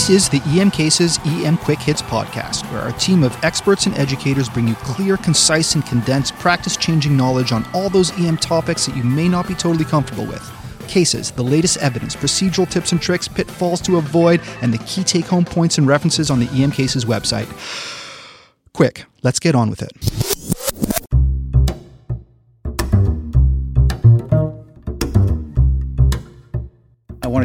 This is the EM Cases EM Quick Hits podcast, where our team of experts and educators bring you clear, concise, and condensed practice changing knowledge on all those EM topics that you may not be totally comfortable with. Cases, the latest evidence, procedural tips and tricks, pitfalls to avoid, and the key take home points and references on the EM Cases website. Quick, let's get on with it.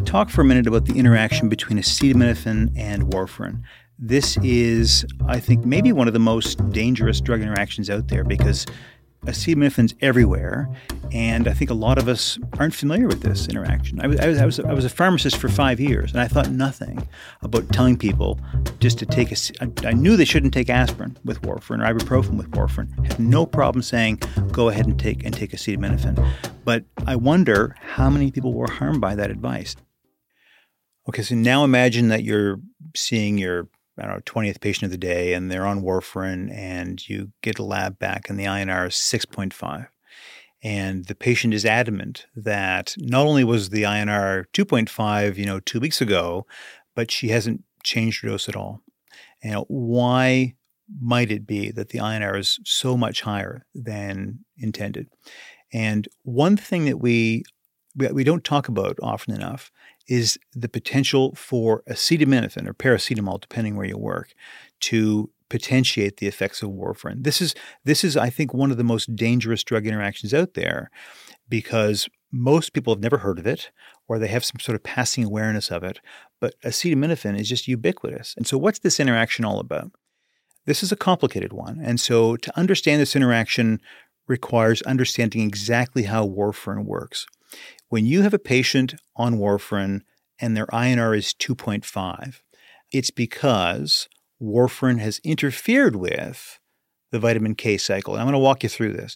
Talk for a minute about the interaction between acetaminophen and warfarin. This is, I think, maybe one of the most dangerous drug interactions out there because acetaminophen's everywhere, and I think a lot of us aren't familiar with this interaction. I was, I was, I was, I was a pharmacist for five years, and I thought nothing about telling people just to take a. I, I knew they shouldn't take aspirin with warfarin or ibuprofen with warfarin. Had no problem saying go ahead and take and take acetaminophen, but I wonder how many people were harmed by that advice. Okay, so now imagine that you're seeing your I don't know, 20th patient of the day and they're on warfarin and you get a lab back and the INR is 6.5. And the patient is adamant that not only was the INR 2.5, you know, two weeks ago, but she hasn't changed her dose at all. And why might it be that the INR is so much higher than intended? And one thing that we we don't talk about often enough is the potential for acetaminophen or paracetamol, depending where you work, to potentiate the effects of warfarin. This is this is, I think, one of the most dangerous drug interactions out there because most people have never heard of it or they have some sort of passing awareness of it. But acetaminophen is just ubiquitous. And so what's this interaction all about? This is a complicated one. And so to understand this interaction requires understanding exactly how warfarin works. When you have a patient on warfarin and their INR is 2.5, it's because warfarin has interfered with the vitamin K cycle. I'm going to walk you through this.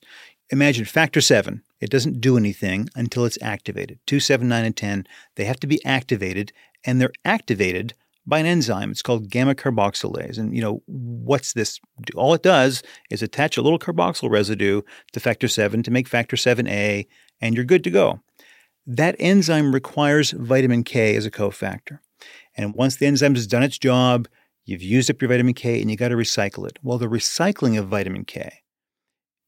Imagine factor 7. It doesn't do anything until it's activated. 2, 7, 9, and 10, they have to be activated, and they're activated by an enzyme. It's called gamma carboxylase. And you know, what's this? All it does is attach a little carboxyl residue to factor 7 to make factor 7A, and you're good to go that enzyme requires vitamin K as a cofactor. And once the enzyme has done its job, you've used up your vitamin K and you got to recycle it. Well, the recycling of vitamin K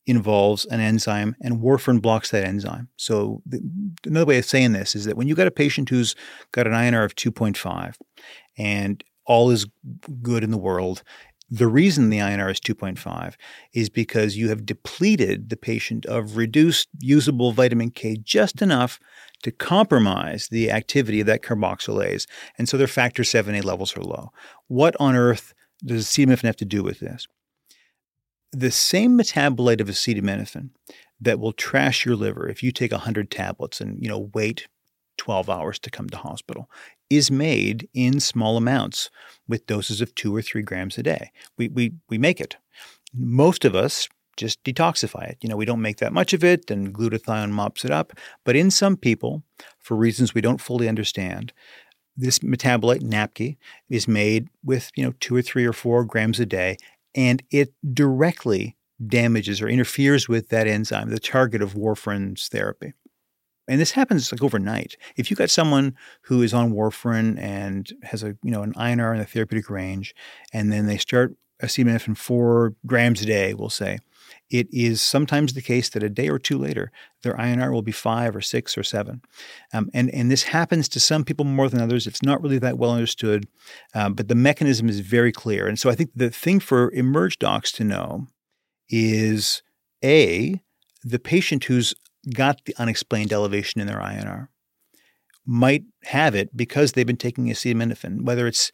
involves an enzyme, and warfarin blocks that enzyme. So, the, another way of saying this is that when you got a patient who's got an INR of 2.5 and all is good in the world, the reason the INR is 2.5 is because you have depleted the patient of reduced usable vitamin K just enough to compromise the activity of that carboxylase. And so their factor 7A levels are low. What on earth does acetaminophen have to do with this? The same metabolite of acetaminophen that will trash your liver if you take 100 tablets and you know wait 12 hours to come to hospital is made in small amounts with doses of two or three grams a day. We, we, we make it. Most of us just detoxify it. You know, we don't make that much of it and glutathione mops it up. But in some people, for reasons we don't fully understand, this metabolite, NAPQI, is made with, you know, two or three or four grams a day, and it directly damages or interferes with that enzyme, the target of warfarin's therapy. And this happens like overnight. If you got someone who is on warfarin and has a you know an INR in the therapeutic range, and then they start acetaminophen four grams a day, we'll say, it is sometimes the case that a day or two later, their INR will be five or six or seven. Um, and, and this happens to some people more than others. It's not really that well understood, um, but the mechanism is very clear. And so I think the thing for emerge docs to know is A, the patient who's got the unexplained elevation in their INR might have it because they've been taking acetaminophen, whether it's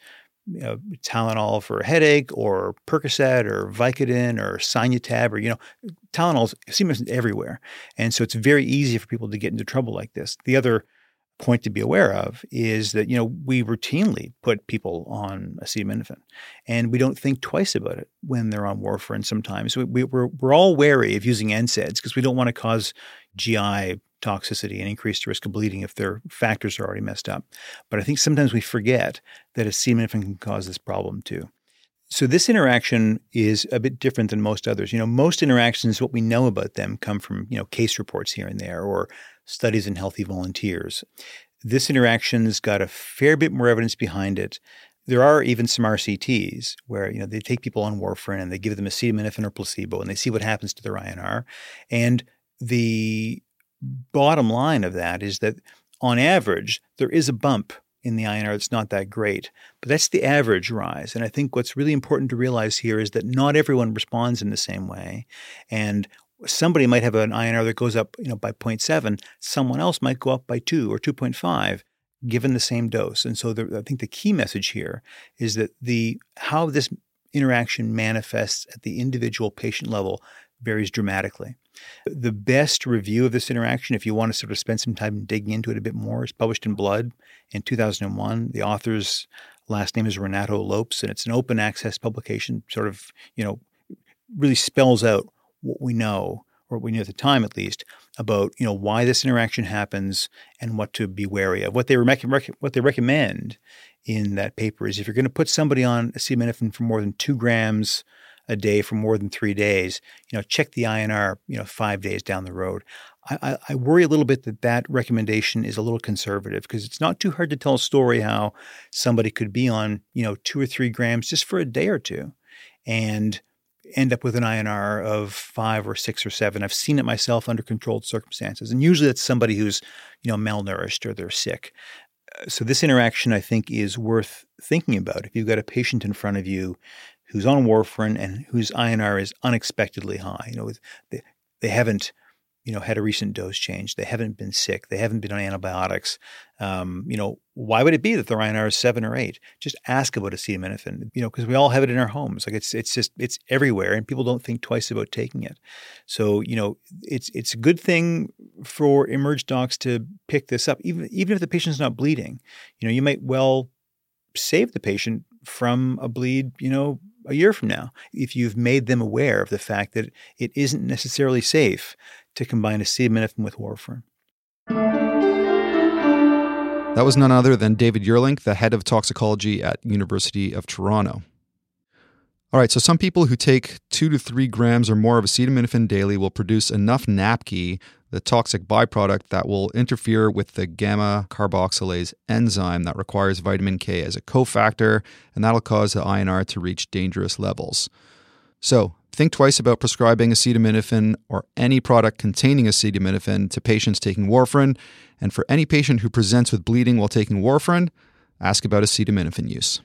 you know, Tylenol for a headache or Percocet or Vicodin or Sinutab or, you know, Tylenol seems everywhere. And so it's very easy for people to get into trouble like this. The other point to be aware of is that, you know, we routinely put people on acetaminophen and we don't think twice about it when they're on warfarin sometimes. We, we, we're, we're all wary of using NSAIDs because we don't want to cause GI toxicity and increase the risk of bleeding if their factors are already messed up. But I think sometimes we forget that acetaminophen can cause this problem too. So this interaction is a bit different than most others. You know, most interactions, what we know about them come from, you know, case reports here and there or studies in healthy volunteers. This interaction's got a fair bit more evidence behind it. there are even some RCTs where you know they take people on warfarin and they give them acetaminophen or placebo and they see what happens to their INR. And the bottom line of that is that on average there is a bump in the INR that's not that great, but that's the average rise. And I think what's really important to realize here is that not everyone responds in the same way, and somebody might have an INR that goes up, you know, by 0.7. Someone else might go up by two or 2.5 given the same dose. And so the, I think the key message here is that the how this interaction manifests at the individual patient level varies dramatically. The best review of this interaction, if you want to sort of spend some time digging into it a bit more, is published in Blood in 2001. The author's last name is Renato Lopes, and it's an open access publication, sort of, you know, really spells out what we know or what we knew at the time at least, about you know why this interaction happens and what to be wary of. What they rec- what they recommend in that paper is if you're going to put somebody on acetaminophen for more than two grams a day for more than three days, you know, check the INR, you know, five days down the road. I, I worry a little bit that that recommendation is a little conservative because it's not too hard to tell a story how somebody could be on, you know, two or three grams just for a day or two. And end up with an INR of five or six or seven. I've seen it myself under controlled circumstances. And usually it's somebody who's, you know, malnourished or they're sick. Uh, so this interaction, I think, is worth thinking about. If you've got a patient in front of you who's on warfarin and whose INR is unexpectedly high, you know, they, they haven't – you know, had a recent dose change. They haven't been sick. They haven't been on antibiotics. Um, you know, why would it be that the INR is seven or eight? Just ask about acetaminophen. You know, because we all have it in our homes. Like it's it's just it's everywhere, and people don't think twice about taking it. So you know, it's it's a good thing for emerge docs to pick this up, even even if the patient's not bleeding. You know, you might well save the patient from a bleed. You know, a year from now, if you've made them aware of the fact that it isn't necessarily safe to combine acetaminophen with warfarin. That was none other than David Juurlink, the head of toxicology at University of Toronto. All right, so some people who take two to three grams or more of acetaminophen daily will produce enough NAPQ, the toxic byproduct that will interfere with the gamma carboxylase enzyme that requires vitamin K as a cofactor, and that'll cause the INR to reach dangerous levels. So, Think twice about prescribing acetaminophen or any product containing acetaminophen to patients taking warfarin. And for any patient who presents with bleeding while taking warfarin, ask about acetaminophen use.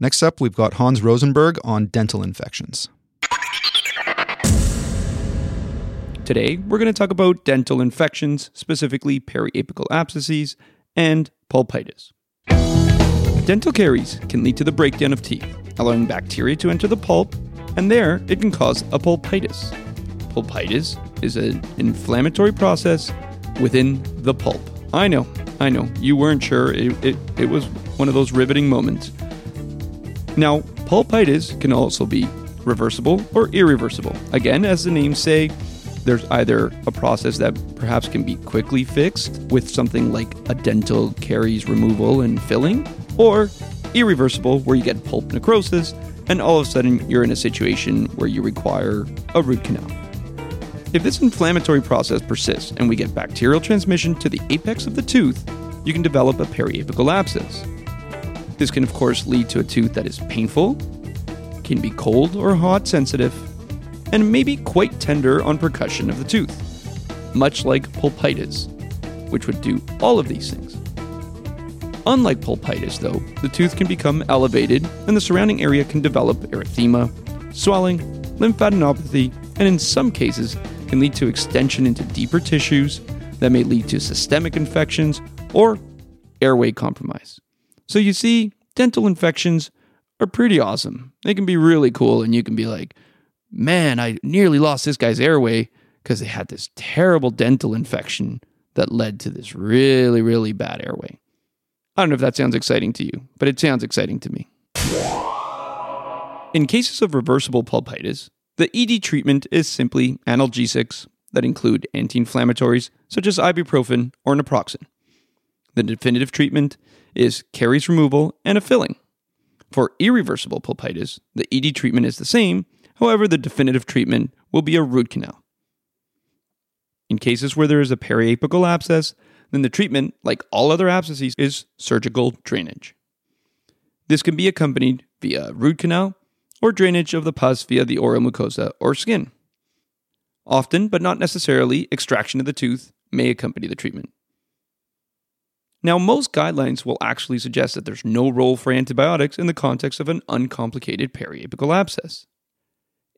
Next up, we've got Hans Rosenberg on dental infections. Today, we're going to talk about dental infections, specifically periapical abscesses and pulpitis. Dental caries can lead to the breakdown of teeth, allowing bacteria to enter the pulp and there it can cause a pulpitis. Pulpitis is an inflammatory process within the pulp. I know, I know, you weren't sure. It, it, it was one of those riveting moments. Now, pulpitis can also be reversible or irreversible. Again, as the names say, there's either a process that perhaps can be quickly fixed with something like a dental caries removal and filling, or irreversible, where you get pulp necrosis and all of a sudden you're in a situation where you require a root canal. If this inflammatory process persists and we get bacterial transmission to the apex of the tooth, you can develop a periapical abscess. This can, of course, lead to a tooth that is painful, can be cold or hot sensitive, and may be quite tender on percussion of the tooth, much like pulpitis, which would do all of these things. Unlike pulpitis, though, the tooth can become elevated and the surrounding area can develop erythema, swelling, lymphadenopathy, and in some cases can lead to extension into deeper tissues that may lead to systemic infections or airway compromise. So you see, dental infections are pretty awesome. They can be really cool, and you can be like, man, I nearly lost this guy's airway because they had this terrible dental infection that led to this really, really bad airway. I don't know if that sounds exciting to you, but it sounds exciting to me. In cases of reversible pulpitis, the ED treatment is simply analgesics that include anti inflammatories such as ibuprofen or naproxen. The definitive treatment is caries removal and a filling. For irreversible pulpitis, the ED treatment is the same, however, the definitive treatment will be a root canal. In cases where there is a periapical abscess, then the treatment, like all other abscesses, is surgical drainage. This can be accompanied via root canal or drainage of the pus via the oral mucosa or skin. Often, but not necessarily, extraction of the tooth may accompany the treatment. Now, most guidelines will actually suggest that there's no role for antibiotics in the context of an uncomplicated periapical abscess.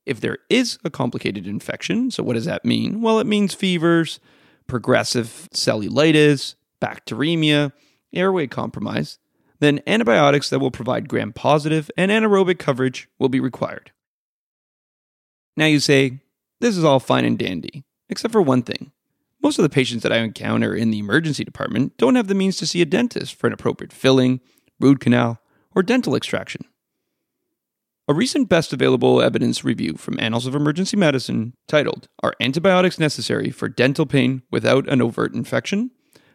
If there is a complicated infection, so what does that mean? Well, it means fevers, progressive cellulitis, bacteremia, airway compromise, then antibiotics that will provide gram positive and anaerobic coverage will be required. Now you say, this is all fine and dandy, except for one thing. Most of the patients that I encounter in the emergency department don't have the means to see a dentist for an appropriate filling, root canal, or dental extraction. A recent best available evidence review from Annals of Emergency Medicine, titled Are Antibiotics Necessary for Dental Pain Without an Overt Infection?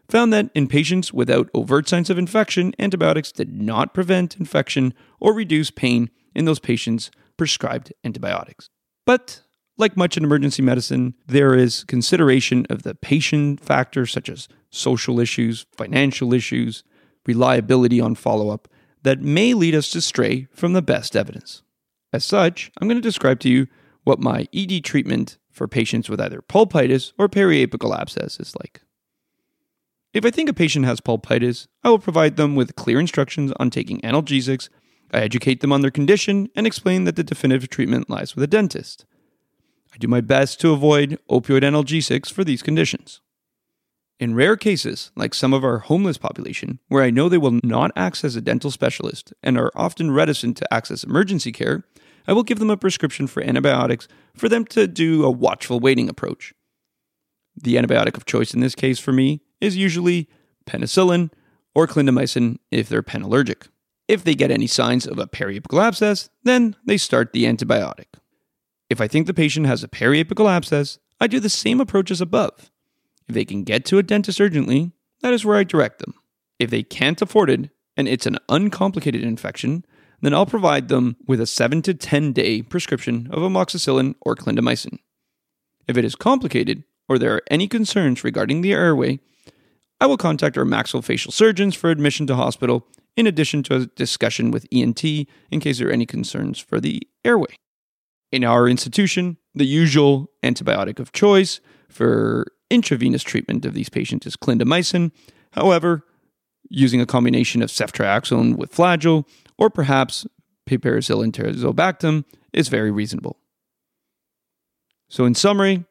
found that in patients without overt signs of infection, antibiotics did not prevent infection or reduce pain in those patients prescribed antibiotics. But like much in emergency medicine, there is consideration of the patient factors such as social issues, financial issues, reliability on follow up that may lead us to stray from the best evidence. As such, I'm going to describe to you what my ED treatment for patients with either pulpitis or periapical abscess is like. If I think a patient has pulpitis, I will provide them with clear instructions on taking analgesics, I educate them on their condition, and explain that the definitive treatment lies with a dentist. I do my best to avoid opioid analgesics for these conditions. In rare cases, like some of our homeless population, where I know they will not access a dental specialist and are often reticent to access emergency care, I will give them a prescription for antibiotics for them to do a watchful waiting approach. The antibiotic of choice in this case for me is usually penicillin or clindamycin if they're pen allergic. If they get any signs of a periapical abscess, then they start the antibiotic. If I think the patient has a periapical abscess, I do the same approach as above. If they can get to a dentist urgently, that is where I direct them. If they can't afford it and it's an uncomplicated infection, then I'll provide them with a 7 to 10 day prescription of amoxicillin or clindamycin. If it is complicated or there are any concerns regarding the airway, I will contact our maxillofacial surgeons for admission to hospital, in addition to a discussion with ENT in case there are any concerns for the airway. In our institution, the usual antibiotic of choice for intravenous treatment of these patients is clindamycin. However, using a combination of ceftriaxone with flagyl or perhaps piperacillin tazobactam is very reasonable. So, in summary,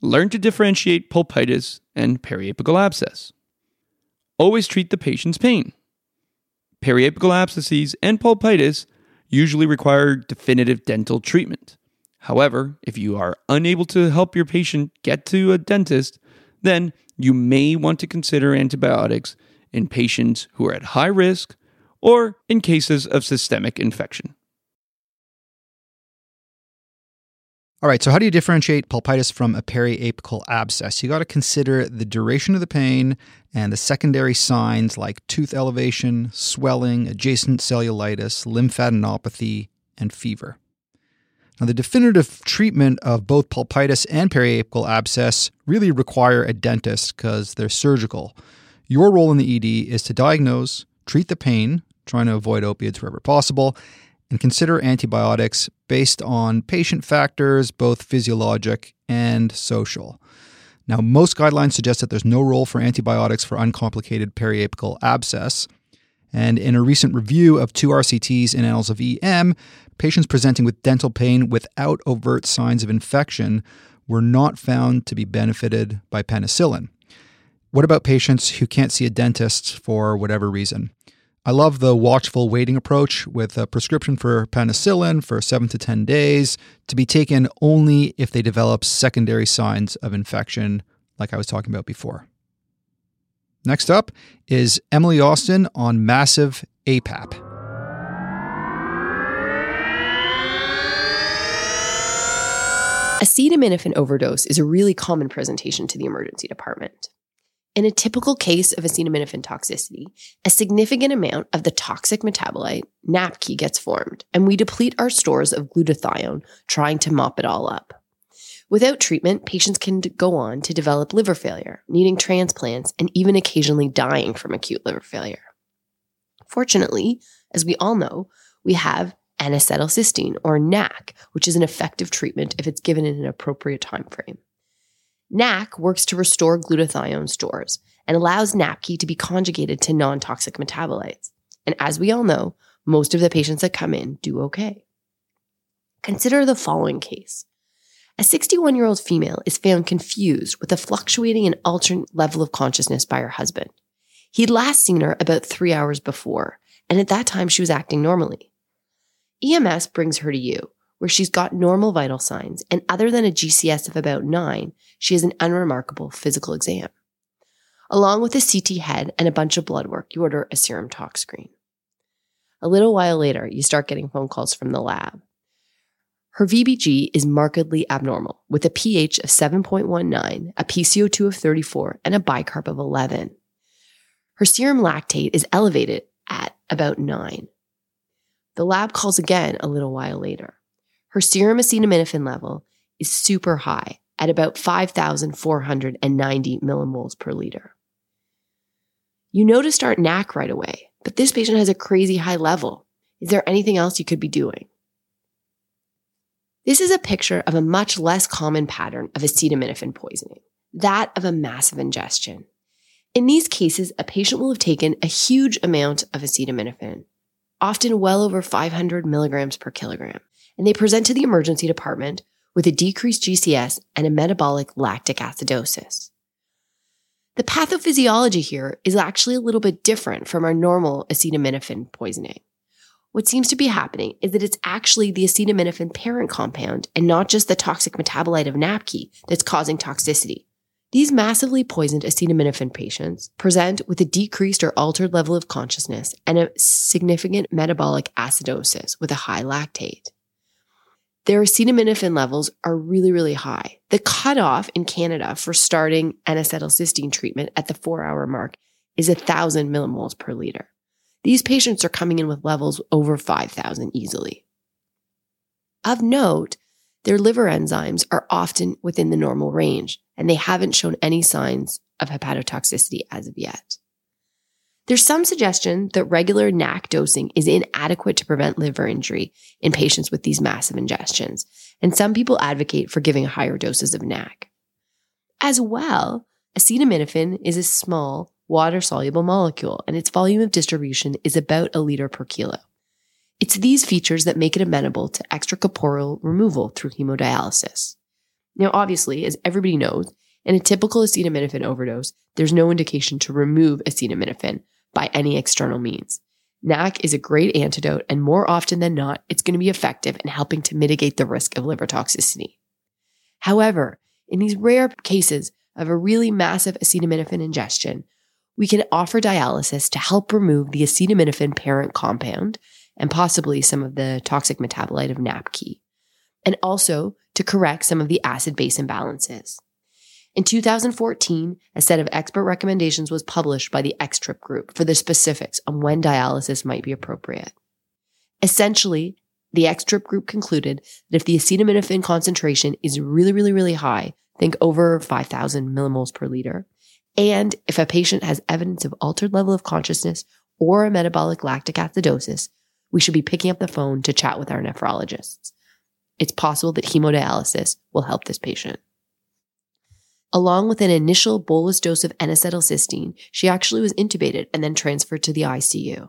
learn to differentiate pulpitis and periapical abscess. Always treat the patient's pain. Periapical abscesses and pulpitis usually require definitive dental treatment. However, if you are unable to help your patient get to a dentist, then you may want to consider antibiotics in patients who are at high risk or in cases of systemic infection. All right, so how do you differentiate pulpitis from a periapical abscess? You got to consider the duration of the pain and the secondary signs like tooth elevation, swelling, adjacent cellulitis, lymphadenopathy, and fever. Now, the definitive treatment of both pulpitis and periapical abscess really require a dentist because they're surgical. Your role in the ED is to diagnose, treat the pain, trying to avoid opiates wherever possible, and consider antibiotics based on patient factors, both physiologic and social. Now, most guidelines suggest that there's no role for antibiotics for uncomplicated periapical abscess. And in a recent review of two RCTs in Annals of EM, patients presenting with dental pain without overt signs of infection were not found to be benefited by penicillin. What about patients who can't see a dentist for whatever reason? I love the watchful waiting approach with a prescription for penicillin for seven to 10 days to be taken only if they develop secondary signs of infection, like I was talking about before. Next up is Emily Austin on massive APAP. Acetaminophen overdose is a really common presentation to the emergency department. In a typical case of acetaminophen toxicity, a significant amount of the toxic metabolite, NAPQI, gets formed, and we deplete our stores of glutathione trying to mop it all up. Without treatment, patients can go on to develop liver failure, needing transplants, and even occasionally dying from acute liver failure. Fortunately, As we all know, we have N-acetylcysteine or NAC, which is an effective treatment if it's given in an appropriate time frame. NAC works to restore glutathione stores and allows NAPQI to be conjugated to non-toxic metabolites. And as we all know, most of the patients that come in do okay. Consider the following case. A 61 year old female is found confused with a fluctuating and alternate level of consciousness by her husband. He'd last seen her about three hours before, and at that time she was acting normally. EMS brings her to you, where she's got normal vital signs, and other than a GCS of about nine, she has an unremarkable physical exam. Along with a CT head and a bunch of blood work, you order a serum tox screen. A little while later, you start getting phone calls from the lab. Her VBG is markedly abnormal, with a pH of 7.19, a PCO2 of 34, and a bicarb of 11. Her serum lactate is elevated at about 9. The lab calls again a little while later. Her serum acetaminophen level is super high at about 5,490 millimoles per liter. You know to start NAC right away, but this patient has a crazy high level. Is there anything else you could be doing? This is a picture of a much less common pattern of acetaminophen poisoning, that of a massive ingestion. In these cases, a patient will have taken a huge amount of acetaminophen, often well over 500 milligrams per kilogram, and they present to the emergency department with a decreased GCS and a metabolic lactic acidosis. The pathophysiology here is actually a little bit different from our normal acetaminophen poisoning. What seems to be happening is that it's actually the acetaminophen parent compound and not just the toxic metabolite of NAPQI that's causing toxicity. These massively poisoned acetaminophen patients present with a decreased or altered level of consciousness and a significant metabolic acidosis with a high lactate. Their acetaminophen levels are really, really high. The cutoff in Canada for starting N-acetylcysteine treatment at the four hour mark is 1,000 millimoles per liter. These patients are coming in with levels over 5,000 easily. Of note, their liver enzymes are often within the normal range, and they haven't shown any signs of hepatotoxicity as of yet. There's some suggestion that regular NAC dosing is inadequate to prevent liver injury in patients with these massive ingestions, and some people advocate for giving higher doses of NAC. As well, acetaminophen is a small, water soluble molecule, and its volume of distribution is about a liter per kilo. It's these features that make it amenable to extracorporeal removal through hemodialysis. Now, obviously, as everybody knows, in a typical acetaminophen overdose, there's no indication to remove acetaminophen by any external means. NAC is a great antidote, and more often than not, it's going to be effective in helping to mitigate the risk of liver toxicity. However, in these rare cases of a really massive acetaminophen ingestion, we can offer dialysis to help remove the acetaminophen parent compound and possibly some of the toxic metabolite of NAPQI, and also to correct some of the acid base imbalances. In 2014, a set of expert recommendations was published by the EXTRIP group for the specifics on when dialysis might be appropriate. Essentially, the EXTRIP group concluded that if the acetaminophen concentration is really, really, really high, think over 5,000 millimoles per liter, and if a patient has evidence of altered level of consciousness or a metabolic lactic acidosis, we should be picking up the phone to chat with our nephrologists. It's possible that hemodialysis will help this patient. Along with an initial bolus dose of N-acetylcysteine, she actually was intubated and then transferred to the ICU.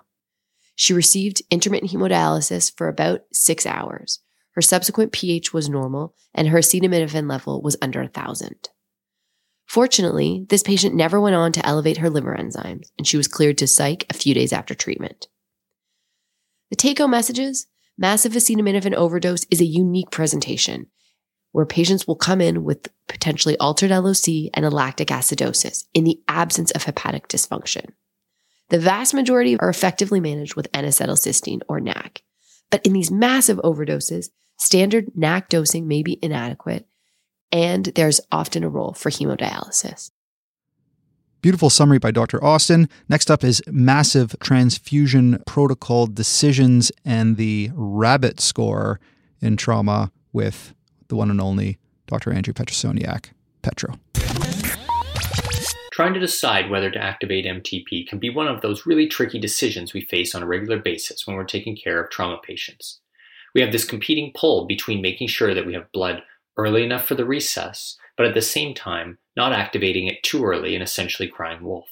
She received intermittent hemodialysis for about six hours. Her subsequent pH was normal and her acetaminophen level was under 1,000. Fortunately, this patient never went on to elevate her liver enzymes and she was cleared to psych a few days after treatment. The take home messages massive acetaminophen overdose is a unique presentation where patients will come in with potentially altered LOC and a lactic acidosis in the absence of hepatic dysfunction. The vast majority are effectively managed with N-acetylcysteine or NAC. But in these massive overdoses, standard NAC dosing may be inadequate, and there's often a role for hemodialysis. Beautiful summary by Dr. Austin. Next up is massive transfusion protocol decisions and the rabbit score in trauma with the one and only Dr. Andrew Petrosoniak. Petro. Trying to decide whether to activate MTP can be one of those really tricky decisions we face on a regular basis when we're taking care of trauma patients. We have this competing pull between making sure that we have blood early enough for the resus, but at the same time, not activating it too early and essentially crying wolf.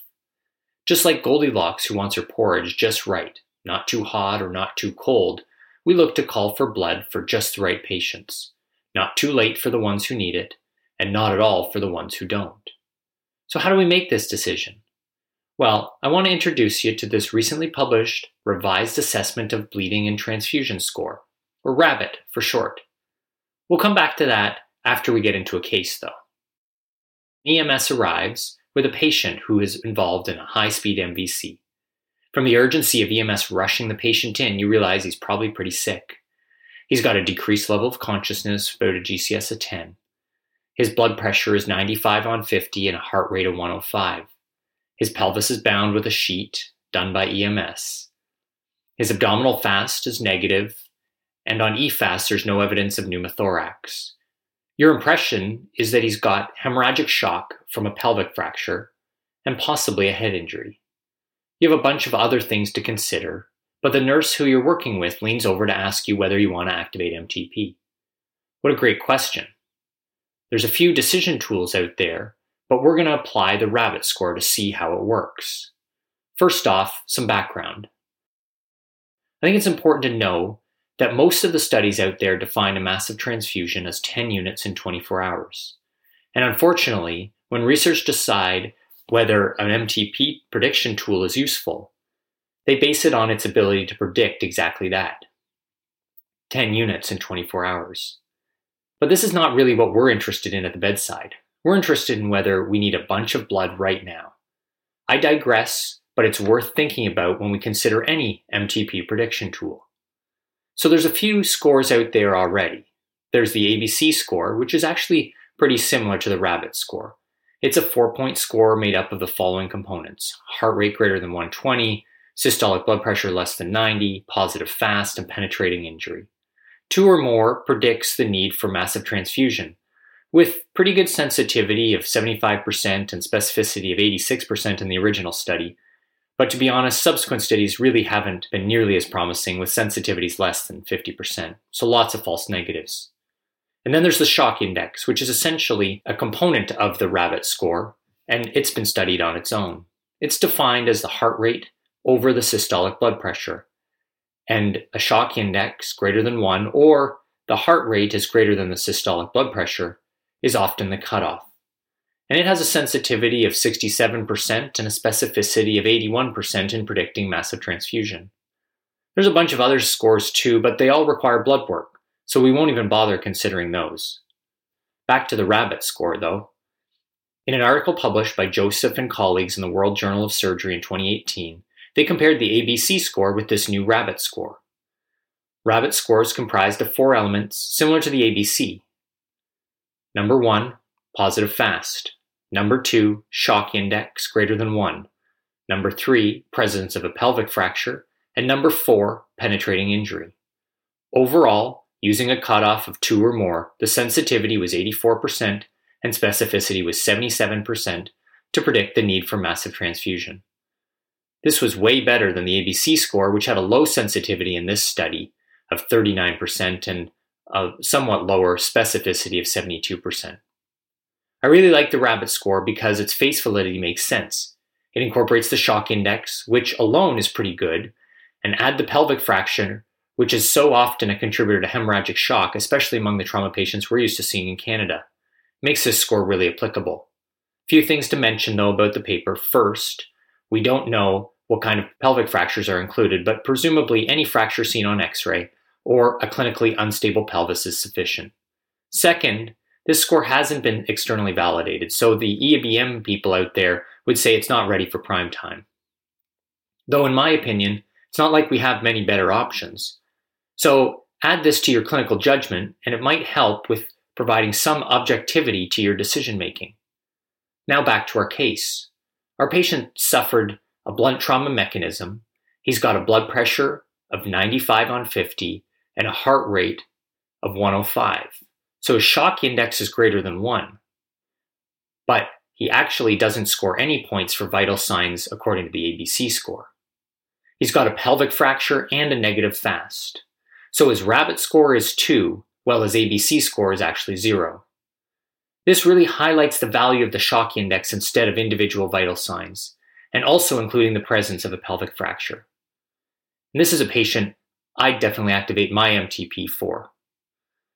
Just like Goldilocks, who wants her porridge just right, not too hot or not too cold, we look to call for blood for just the right patients, not too late for the ones who need it, and not at all for the ones who don't. So, how do we make this decision? Well, I want to introduce you to this recently published Revised Assessment of Bleeding and Transfusion Score, or RABBIT for short. We'll come back to that after we get into a case, though. EMS arrives with a patient who is involved in a high speed MVC. From the urgency of EMS rushing the patient in, you realize he's probably pretty sick. He's got a decreased level of consciousness, about a GCS of 10. His blood pressure is 95 on 50 and a heart rate of 105. His pelvis is bound with a sheet done by EMS. His abdominal fast is negative, and on EFAST, there's no evidence of pneumothorax. Your impression is that he's got hemorrhagic shock from a pelvic fracture and possibly a head injury. You have a bunch of other things to consider, but the nurse who you're working with leans over to ask you whether you want to activate MTP. What a great question. There's a few decision tools out there, but we're going to apply the rabbit score to see how it works. First off, some background. I think it's important to know that most of the studies out there define a massive transfusion as 10 units in 24 hours. And unfortunately, when researchers decide whether an MTP prediction tool is useful, they base it on its ability to predict exactly that 10 units in 24 hours. But this is not really what we're interested in at the bedside. We're interested in whether we need a bunch of blood right now. I digress, but it's worth thinking about when we consider any MTP prediction tool. So there's a few scores out there already. There's the ABC score, which is actually pretty similar to the Rabbit score. It's a four point score made up of the following components heart rate greater than 120, systolic blood pressure less than 90, positive fast, and penetrating injury. Two or more predicts the need for massive transfusion, with pretty good sensitivity of 75% and specificity of 86% in the original study, but to be honest, subsequent studies really haven't been nearly as promising with sensitivities less than 50%, so lots of false negatives. And then there's the shock index, which is essentially a component of the rabbit score, and it's been studied on its own. It's defined as the heart rate over the systolic blood pressure, and a shock index greater than 1 or the heart rate is greater than the systolic blood pressure is often the cutoff and it has a sensitivity of 67% and a specificity of 81% in predicting massive transfusion. There's a bunch of other scores too, but they all require blood work, so we won't even bother considering those. Back to the rabbit score, though. In an article published by Joseph and colleagues in the World Journal of Surgery in 2018, they compared the ABC score with this new rabbit score. Rabbit score is comprised of four elements similar to the ABC. Number one, positive fast. Number two, shock index greater than one. Number three, presence of a pelvic fracture. And number four, penetrating injury. Overall, using a cutoff of two or more, the sensitivity was 84% and specificity was 77% to predict the need for massive transfusion. This was way better than the ABC score, which had a low sensitivity in this study of 39% and a somewhat lower specificity of 72%. I really like the rabbit score because its face validity makes sense. It incorporates the shock index, which alone is pretty good, and add the pelvic fraction, which is so often a contributor to hemorrhagic shock, especially among the trauma patients we're used to seeing in Canada. Makes this score really applicable. Few things to mention though about the paper. First, we don't know what kind of pelvic fractures are included, but presumably any fracture seen on x ray or a clinically unstable pelvis is sufficient. Second, this score hasn't been externally validated, so the EABM people out there would say it's not ready for prime time. Though, in my opinion, it's not like we have many better options. So, add this to your clinical judgment, and it might help with providing some objectivity to your decision making. Now, back to our case. Our patient suffered a blunt trauma mechanism. He's got a blood pressure of 95 on 50 and a heart rate of 105. So his shock index is greater than one. But he actually doesn't score any points for vital signs according to the ABC score. He's got a pelvic fracture and a negative FAST. So his rabbit score is 2, while his ABC score is actually 0. This really highlights the value of the shock index instead of individual vital signs, and also including the presence of a pelvic fracture. And this is a patient I'd definitely activate my MTP for.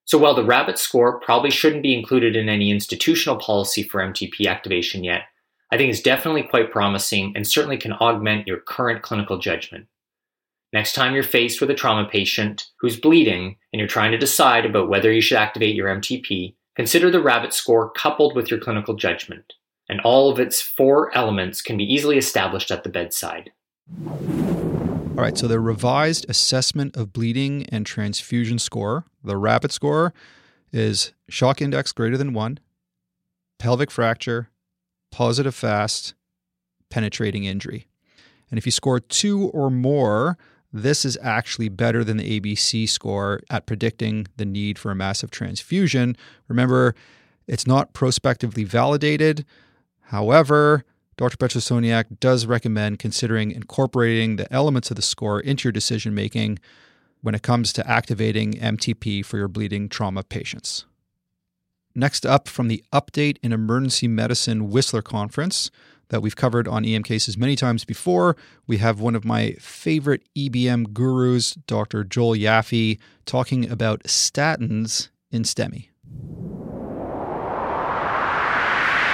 So while the rabbit score probably shouldn't be included in any institutional policy for MTP activation yet, I think it's definitely quite promising and certainly can augment your current clinical judgment. Next time you're faced with a trauma patient who's bleeding and you're trying to decide about whether you should activate your MTP, consider the rabbit score coupled with your clinical judgment, and all of its four elements can be easily established at the bedside. All right, so the revised assessment of bleeding and transfusion score, the RABBIT score, is shock index greater than one, pelvic fracture, positive fast, penetrating injury. And if you score two or more, this is actually better than the ABC score at predicting the need for a massive transfusion. Remember, it's not prospectively validated. However, Dr. Petrosoniak does recommend considering incorporating the elements of the score into your decision making when it comes to activating MTP for your bleeding trauma patients. Next up, from the Update in Emergency Medicine Whistler Conference that we've covered on EM cases many times before, we have one of my favorite EBM gurus, Dr. Joel Yaffe, talking about statins in STEMI.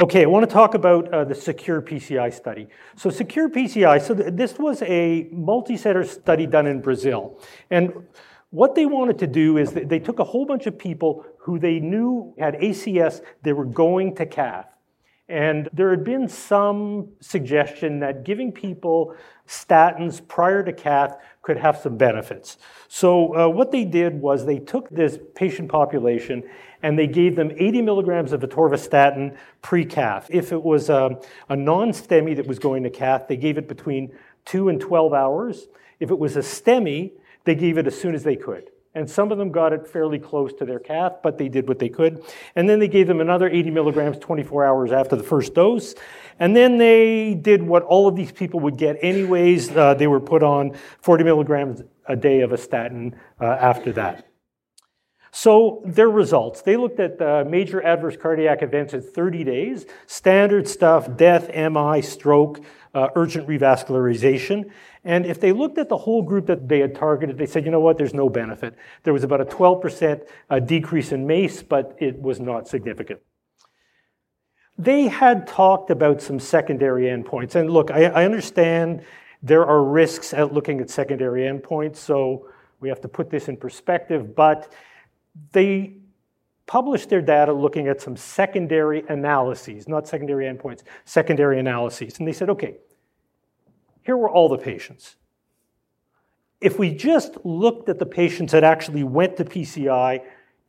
Okay, I want to talk about uh, the Secure PCI study. So, Secure PCI, so th- this was a multi center study done in Brazil. And what they wanted to do is they took a whole bunch of people who they knew had ACS, they were going to cath. And there had been some suggestion that giving people statins prior to cath could have some benefits. So, uh, what they did was they took this patient population and they gave them 80 milligrams of atorvastatin pre cath. If it was a, a non STEMI that was going to cath, they gave it between 2 and 12 hours. If it was a STEMI, they gave it as soon as they could. And some of them got it fairly close to their cath, but they did what they could. And then they gave them another 80 milligrams 24 hours after the first dose. And then they did what all of these people would get anyways. Uh, they were put on 40 milligrams a day of a statin uh, after that. So their results, they looked at uh, major adverse cardiac events at 30 days, standard stuff, death, MI, stroke, uh, urgent revascularization. And if they looked at the whole group that they had targeted, they said, you know what, there's no benefit. There was about a 12% uh, decrease in MACE, but it was not significant. They had talked about some secondary endpoints. And look, I, I understand there are risks at looking at secondary endpoints, so we have to put this in perspective, but they published their data looking at some secondary analyses, not secondary endpoints, secondary analyses. And they said, okay, here were all the patients. If we just looked at the patients that actually went to PCI,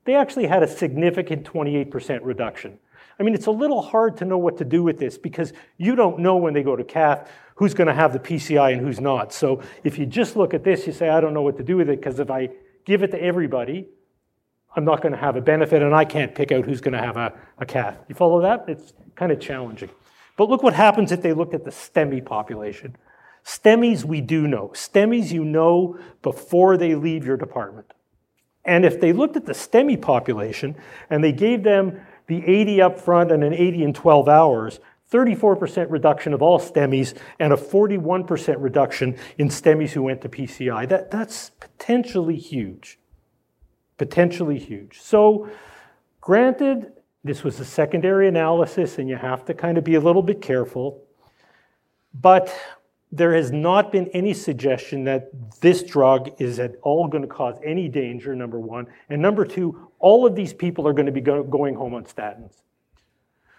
they actually had a significant 28% reduction. I mean, it's a little hard to know what to do with this because you don't know when they go to cath who's going to have the PCI and who's not. So if you just look at this, you say, I don't know what to do with it because if I give it to everybody, I'm not going to have a benefit, and I can't pick out who's going to have a, a. You follow that? It's kind of challenging. But look what happens if they looked at the STEMI population. STEMIs we do know. STEMIs you know before they leave your department. And if they looked at the STEMI population and they gave them the 80 up front and an 80 in 12 hours, 34% reduction of all STEMIs and a 41% reduction in STEMIs who went to PCI. That, that's potentially huge potentially huge. So, granted, this was a secondary analysis and you have to kind of be a little bit careful, but there has not been any suggestion that this drug is at all going to cause any danger, number one. And number two, all of these people are going to be go- going home on statins.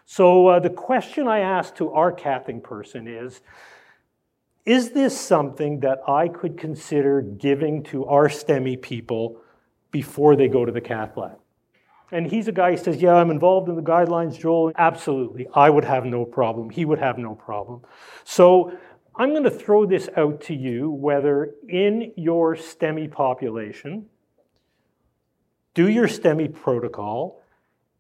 So uh, the question I asked to our cathing person is Is this something that I could consider giving to our STEMI people before they go to the cath lab. And he's a guy who says, Yeah, I'm involved in the guidelines, Joel. Absolutely. I would have no problem. He would have no problem. So I'm going to throw this out to you whether in your STEMI population, do your STEMI protocol.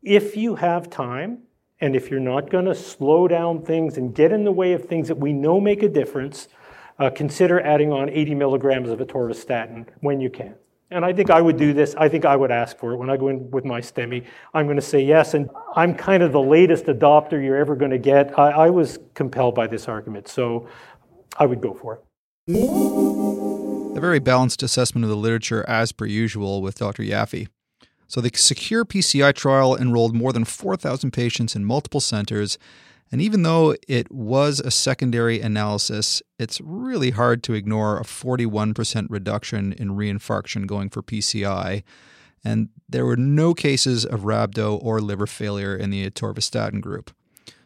If you have time, And if you're not going to slow down things and get in the way of things that we know make a difference, uh, consider adding on 80 milligrams of atorvastatin when you can. And I think I would do this. I think I would ask for it. When I go in with my STEMI, I'm going to say yes. And I'm kind of the latest adopter you're ever going to get. I, I was compelled by this argument. So I would go for it. A very balanced assessment of the literature, as per usual, with Dr. Yaffe. So the Secure PCI trial enrolled more than 4,000 patients in multiple centers. And even though it was a secondary analysis, it's really hard to ignore a 41% reduction in reinfarction going for PCI. And there were no cases of rhabdo or liver failure in the atorvastatin group.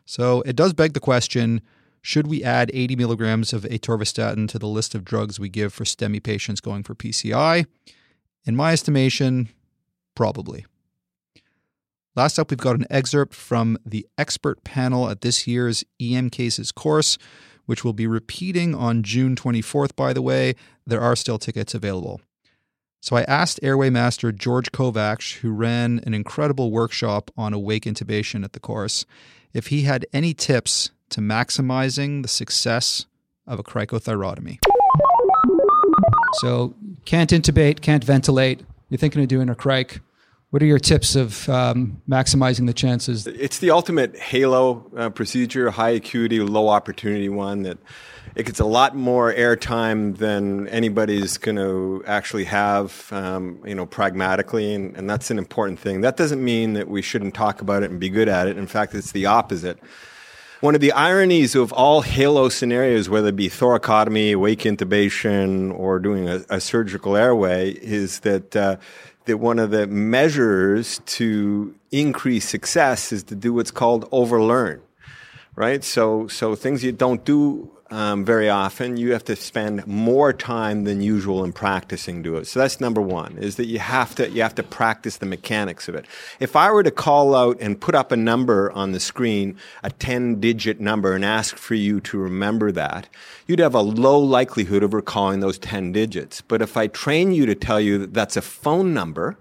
So it does beg the question should we add 80 milligrams of atorvastatin to the list of drugs we give for STEMI patients going for PCI? In my estimation, Probably. Last up, we've got an excerpt from the expert panel at this year's EM Cases course, which will be repeating on June 24th, by the way. There are still tickets available. So I asked Airway Master George Kovacs, who ran an incredible workshop on awake intubation at the course, if he had any tips to maximizing the success of a cricothyrotomy. So, can't intubate, can't ventilate, you're thinking of doing a cric, what are your tips of um, maximizing the chances? It's the ultimate halo uh, procedure, high acuity, low opportunity one that it gets a lot more airtime than anybody's going to actually have, um, you know, pragmatically, and, and that's an important thing. That doesn't mean that we shouldn't talk about it and be good at it. In fact, it's the opposite. One of the ironies of all halo scenarios, whether it be thoracotomy, wake intubation, or doing a, a surgical airway, is that uh, that one of the measures to increase success is to do what's called overlearn, right? So so things you don't do um, very often, you have to spend more time than usual in practicing do it. So that's number one, is that you have to you have to practice the mechanics of it. If I were to call out and put up a number on the screen, a 10 digit number, and ask for you to remember that, you'd have a low likelihood of recalling those 10 digits. But if I train you to tell you that that's a phone number,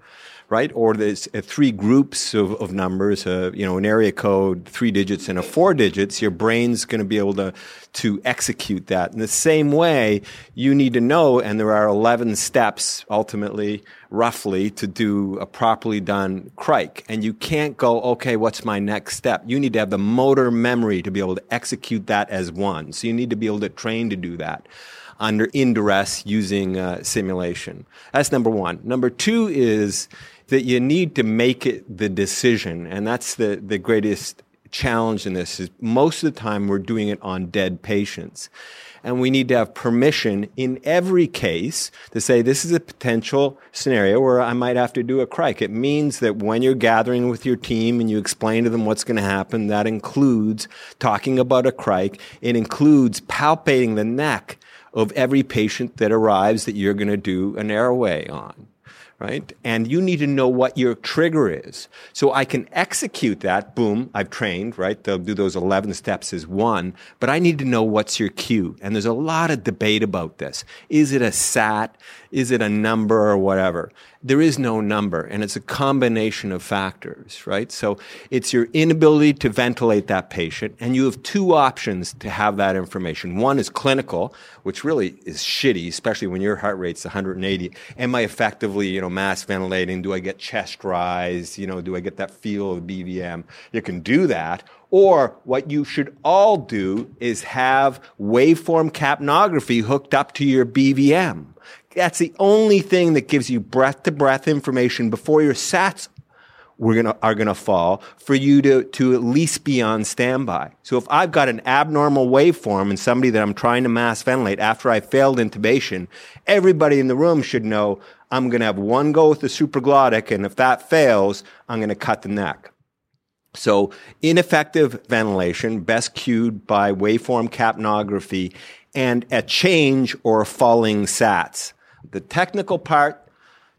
right? Or there's uh, three groups of, of numbers, uh, you know, an area code, three digits, and a four digits. Your brain's going to be able to to execute that. In the same way, you need to know, and there are 11 steps ultimately, roughly, to do a properly done cric. And you can't go, okay, what's my next step? You need to have the motor memory to be able to execute that as one. So you need to be able to train to do that under in duress using uh, simulation. That's number one. Number two is that you need to make it the decision. And that's the, the greatest challenge in this is most of the time we're doing it on dead patients. And we need to have permission in every case to say this is a potential scenario where I might have to do a cric. It means that when you're gathering with your team and you explain to them what's going to happen, that includes talking about a cric. It includes palpating the neck of every patient that arrives that you're going to do an airway on right? And you need to know what your trigger is. So I can execute that. Boom, I've trained, right? They'll do those 11 steps as one, but I need to know what's your cue. And there's a lot of debate about this. Is it a SAT? Is it a number or whatever? There is no number, and it's a combination of factors, right? So it's your inability to ventilate that patient, and you have two options to have that information. One is clinical, which really is shitty, especially when your heart rate's 180. Am I effectively, you know, mask ventilating? Do I get chest rise? You know, do I get that feel of BVM? You can do that. Or what you should all do is have waveform capnography hooked up to your BVM. That's the only thing that gives you breath to breath information before your SATs we're gonna, are going to fall for you to, to at least be on standby. So if I've got an abnormal waveform and somebody that I'm trying to mask ventilate after I failed intubation, everybody in the room should know I'm going to have one go with the supraglottic, and if that fails, I'm going to cut the neck. So ineffective ventilation, best cued by waveform capnography, and a change or falling SATs. The technical part,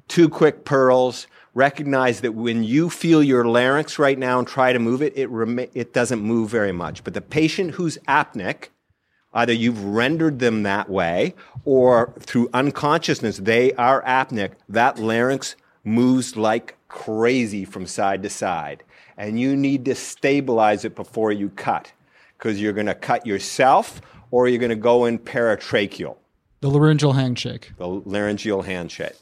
two quick pearls. Recognize that when you feel your larynx right now and try to move it, it, rem- it doesn't move very much. But the patient who's apneic, either you've rendered them that way or through unconsciousness, they are apneic, that larynx moves like crazy from side to side. And you need to stabilize it before you cut because you're going to cut yourself or you're going to go in paratracheal. The laryngeal handshake. The laryngeal handshake,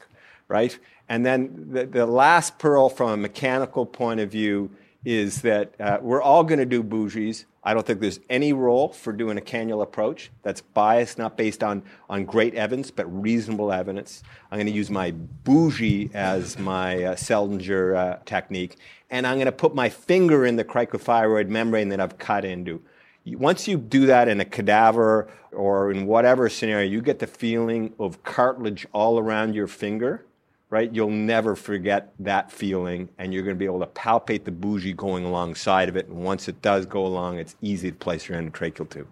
right? And then the, the last pearl from a mechanical point of view is that uh, we're all going to do bougies. I don't think there's any role for doing a cannula approach that's biased, not based on, on great evidence, but reasonable evidence. I'm going to use my bougie as my uh, Seldinger uh, technique, and I'm going to put my finger in the cricothyroid membrane that I've cut into. Once you do that in a cadaver or in whatever scenario, you get the feeling of cartilage all around your finger right? You'll never forget that feeling, and you're going to be able to palpate the bougie going alongside of it. And once it does go along, it's easy to place your endotracheal tube.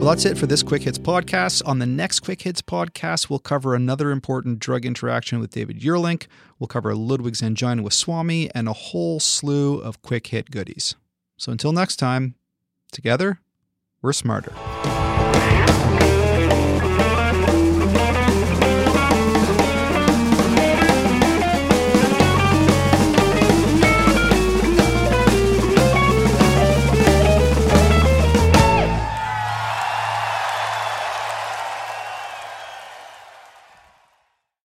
Well, that's it for this Quick Hits podcast. On the next Quick Hits podcast, we'll cover another important drug interaction with David Juurlink. We'll cover Ludwig's angina with Swami and a whole slew of quick hit goodies. So until next time, together, we're smarter.